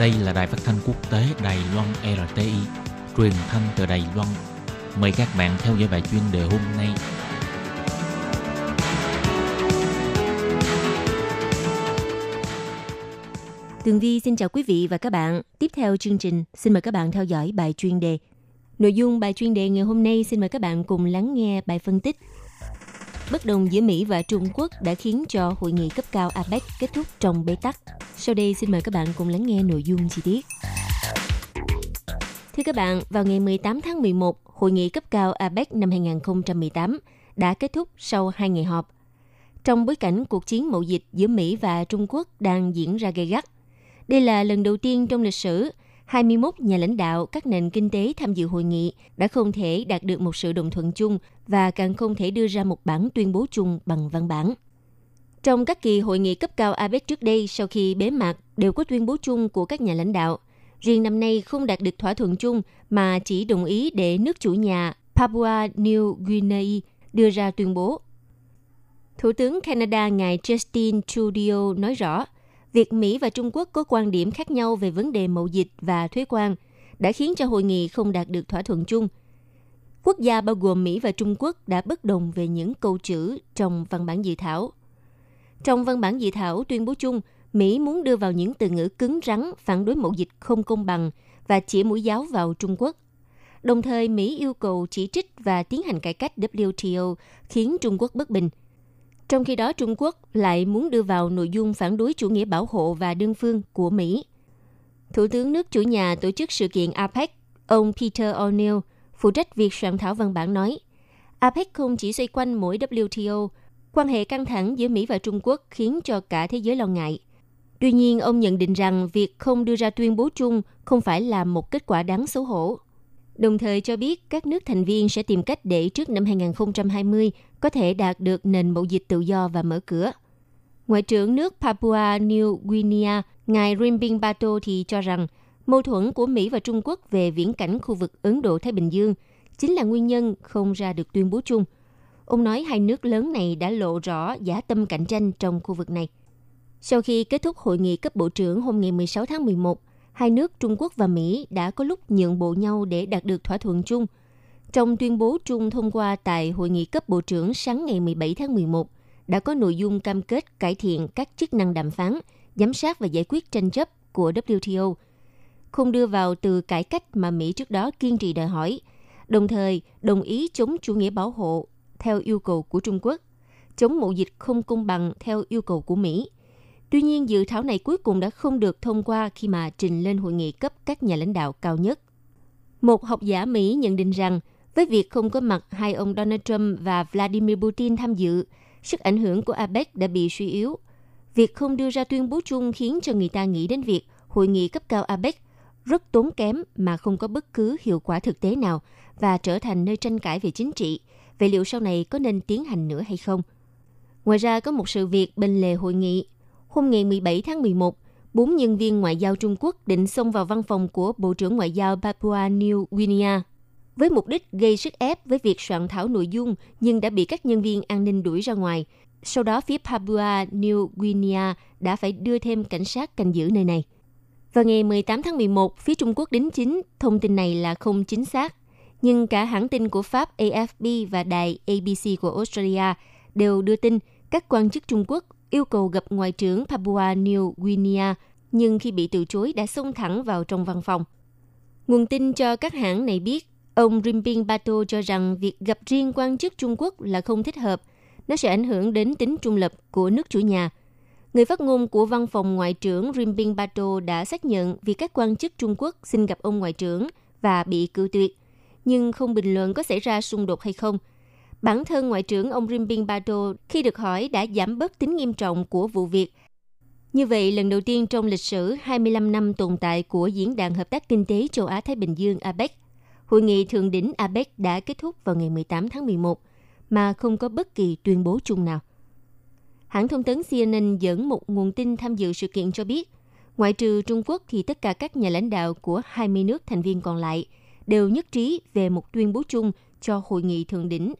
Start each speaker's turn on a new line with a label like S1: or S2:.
S1: Đây là đài phát thanh quốc tế Đài Loan RTI, truyền thanh từ Đài Loan. Mời các bạn theo dõi bài chuyên đề hôm nay.
S2: Tường Vi xin chào quý vị và các bạn. Tiếp theo chương trình, xin mời các bạn theo dõi bài chuyên đề. Nội dung bài chuyên đề ngày hôm nay xin mời các bạn cùng lắng nghe bài phân tích Bất đồng giữa Mỹ và Trung Quốc đã khiến cho hội nghị cấp cao APEC kết thúc trong bế tắc. Sau đây xin mời các bạn cùng lắng nghe nội dung chi tiết. Thưa các bạn, vào ngày 18 tháng 11, hội nghị cấp cao APEC năm 2018 đã kết thúc sau hai ngày họp. Trong bối cảnh cuộc chiến mậu dịch giữa Mỹ và Trung Quốc đang diễn ra gay gắt, đây là lần đầu tiên trong lịch sử 21 nhà lãnh đạo các nền kinh tế tham dự hội nghị đã không thể đạt được một sự đồng thuận chung và càng không thể đưa ra một bản tuyên bố chung bằng văn bản. Trong các kỳ hội nghị cấp cao APEC trước đây sau khi bế mạc đều có tuyên bố chung của các nhà lãnh đạo. Riêng năm nay không đạt được thỏa thuận chung mà chỉ đồng ý để nước chủ nhà Papua New Guinea đưa ra tuyên bố. Thủ tướng Canada ngài Justin Trudeau nói rõ, việc Mỹ và Trung Quốc có quan điểm khác nhau về vấn đề mậu dịch và thuế quan đã khiến cho hội nghị không đạt được thỏa thuận chung. Quốc gia bao gồm Mỹ và Trung Quốc đã bất đồng về những câu chữ trong văn bản dự thảo. Trong văn bản dự thảo tuyên bố chung, Mỹ muốn đưa vào những từ ngữ cứng rắn phản đối mậu dịch không công bằng và chỉ mũi giáo vào Trung Quốc. Đồng thời, Mỹ yêu cầu chỉ trích và tiến hành cải cách WTO khiến Trung Quốc bất bình – trong khi đó, Trung Quốc lại muốn đưa vào nội dung phản đối chủ nghĩa bảo hộ và đơn phương của Mỹ. Thủ tướng nước chủ nhà tổ chức sự kiện APEC, ông Peter O'Neill, phụ trách việc soạn thảo văn bản nói, APEC không chỉ xoay quanh mỗi WTO, quan hệ căng thẳng giữa Mỹ và Trung Quốc khiến cho cả thế giới lo ngại. Tuy nhiên, ông nhận định rằng việc không đưa ra tuyên bố chung không phải là một kết quả đáng xấu hổ đồng thời cho biết các nước thành viên sẽ tìm cách để trước năm 2020 có thể đạt được nền mậu dịch tự do và mở cửa. Ngoại trưởng nước Papua New Guinea, ngài Rimbing Bato thì cho rằng mâu thuẫn của Mỹ và Trung Quốc về viễn cảnh khu vực Ấn Độ-Thái Bình Dương chính là nguyên nhân không ra được tuyên bố chung. Ông nói hai nước lớn này đã lộ rõ giả tâm cạnh tranh trong khu vực này. Sau khi kết thúc hội nghị cấp bộ trưởng hôm ngày 16 tháng 11, hai nước Trung Quốc và Mỹ đã có lúc nhượng bộ nhau để đạt được thỏa thuận chung. Trong tuyên bố chung thông qua tại hội nghị cấp bộ trưởng sáng ngày 17 tháng 11, đã có nội dung cam kết cải thiện các chức năng đàm phán, giám sát và giải quyết tranh chấp của WTO, không đưa vào từ cải cách mà Mỹ trước đó kiên trì đòi hỏi, đồng thời đồng ý chống chủ nghĩa bảo hộ theo yêu cầu của Trung Quốc, chống mậu dịch không công bằng theo yêu cầu của Mỹ, Tuy nhiên, dự thảo này cuối cùng đã không được thông qua khi mà trình lên hội nghị cấp các nhà lãnh đạo cao nhất. Một học giả Mỹ nhận định rằng, với việc không có mặt hai ông Donald Trump và Vladimir Putin tham dự, sức ảnh hưởng của APEC đã bị suy yếu. Việc không đưa ra tuyên bố chung khiến cho người ta nghĩ đến việc hội nghị cấp cao APEC rất tốn kém mà không có bất cứ hiệu quả thực tế nào và trở thành nơi tranh cãi về chính trị. Vậy liệu sau này có nên tiến hành nữa hay không? Ngoài ra có một sự việc bên lề hội nghị hôm ngày 17 tháng 11, bốn nhân viên ngoại giao Trung Quốc định xông vào văn phòng của Bộ trưởng Ngoại giao Papua New Guinea với mục đích gây sức ép với việc soạn thảo nội dung nhưng đã bị các nhân viên an ninh đuổi ra ngoài. Sau đó, phía Papua New Guinea đã phải đưa thêm cảnh sát canh giữ nơi này. Vào ngày 18 tháng 11, phía Trung Quốc đính chính thông tin này là không chính xác. Nhưng cả hãng tin của Pháp AFP và đài ABC của Australia đều đưa tin các quan chức Trung Quốc yêu cầu gặp Ngoại trưởng Papua New Guinea, nhưng khi bị từ chối đã xông thẳng vào trong văn phòng. Nguồn tin cho các hãng này biết, ông Rimping Bato cho rằng việc gặp riêng quan chức Trung Quốc là không thích hợp, nó sẽ ảnh hưởng đến tính trung lập của nước chủ nhà. Người phát ngôn của văn phòng Ngoại trưởng Rimping Bato đã xác nhận việc các quan chức Trung Quốc xin gặp ông Ngoại trưởng và bị cự tuyệt, nhưng không bình luận có xảy ra xung đột hay không – Bản thân Ngoại trưởng ông Rimbin Bato khi được hỏi đã giảm bớt tính nghiêm trọng của vụ việc. Như vậy, lần đầu tiên trong lịch sử 25 năm tồn tại của Diễn đàn Hợp tác Kinh tế Châu Á-Thái Bình Dương APEC, hội nghị thượng đỉnh APEC đã kết thúc vào ngày 18 tháng 11 mà không có bất kỳ tuyên bố chung nào. Hãng thông tấn CNN dẫn một nguồn tin tham dự sự kiện cho biết, ngoại trừ Trung Quốc thì tất cả các nhà lãnh đạo của 20 nước thành viên còn lại đều nhất trí về một tuyên bố chung cho hội nghị thượng đỉnh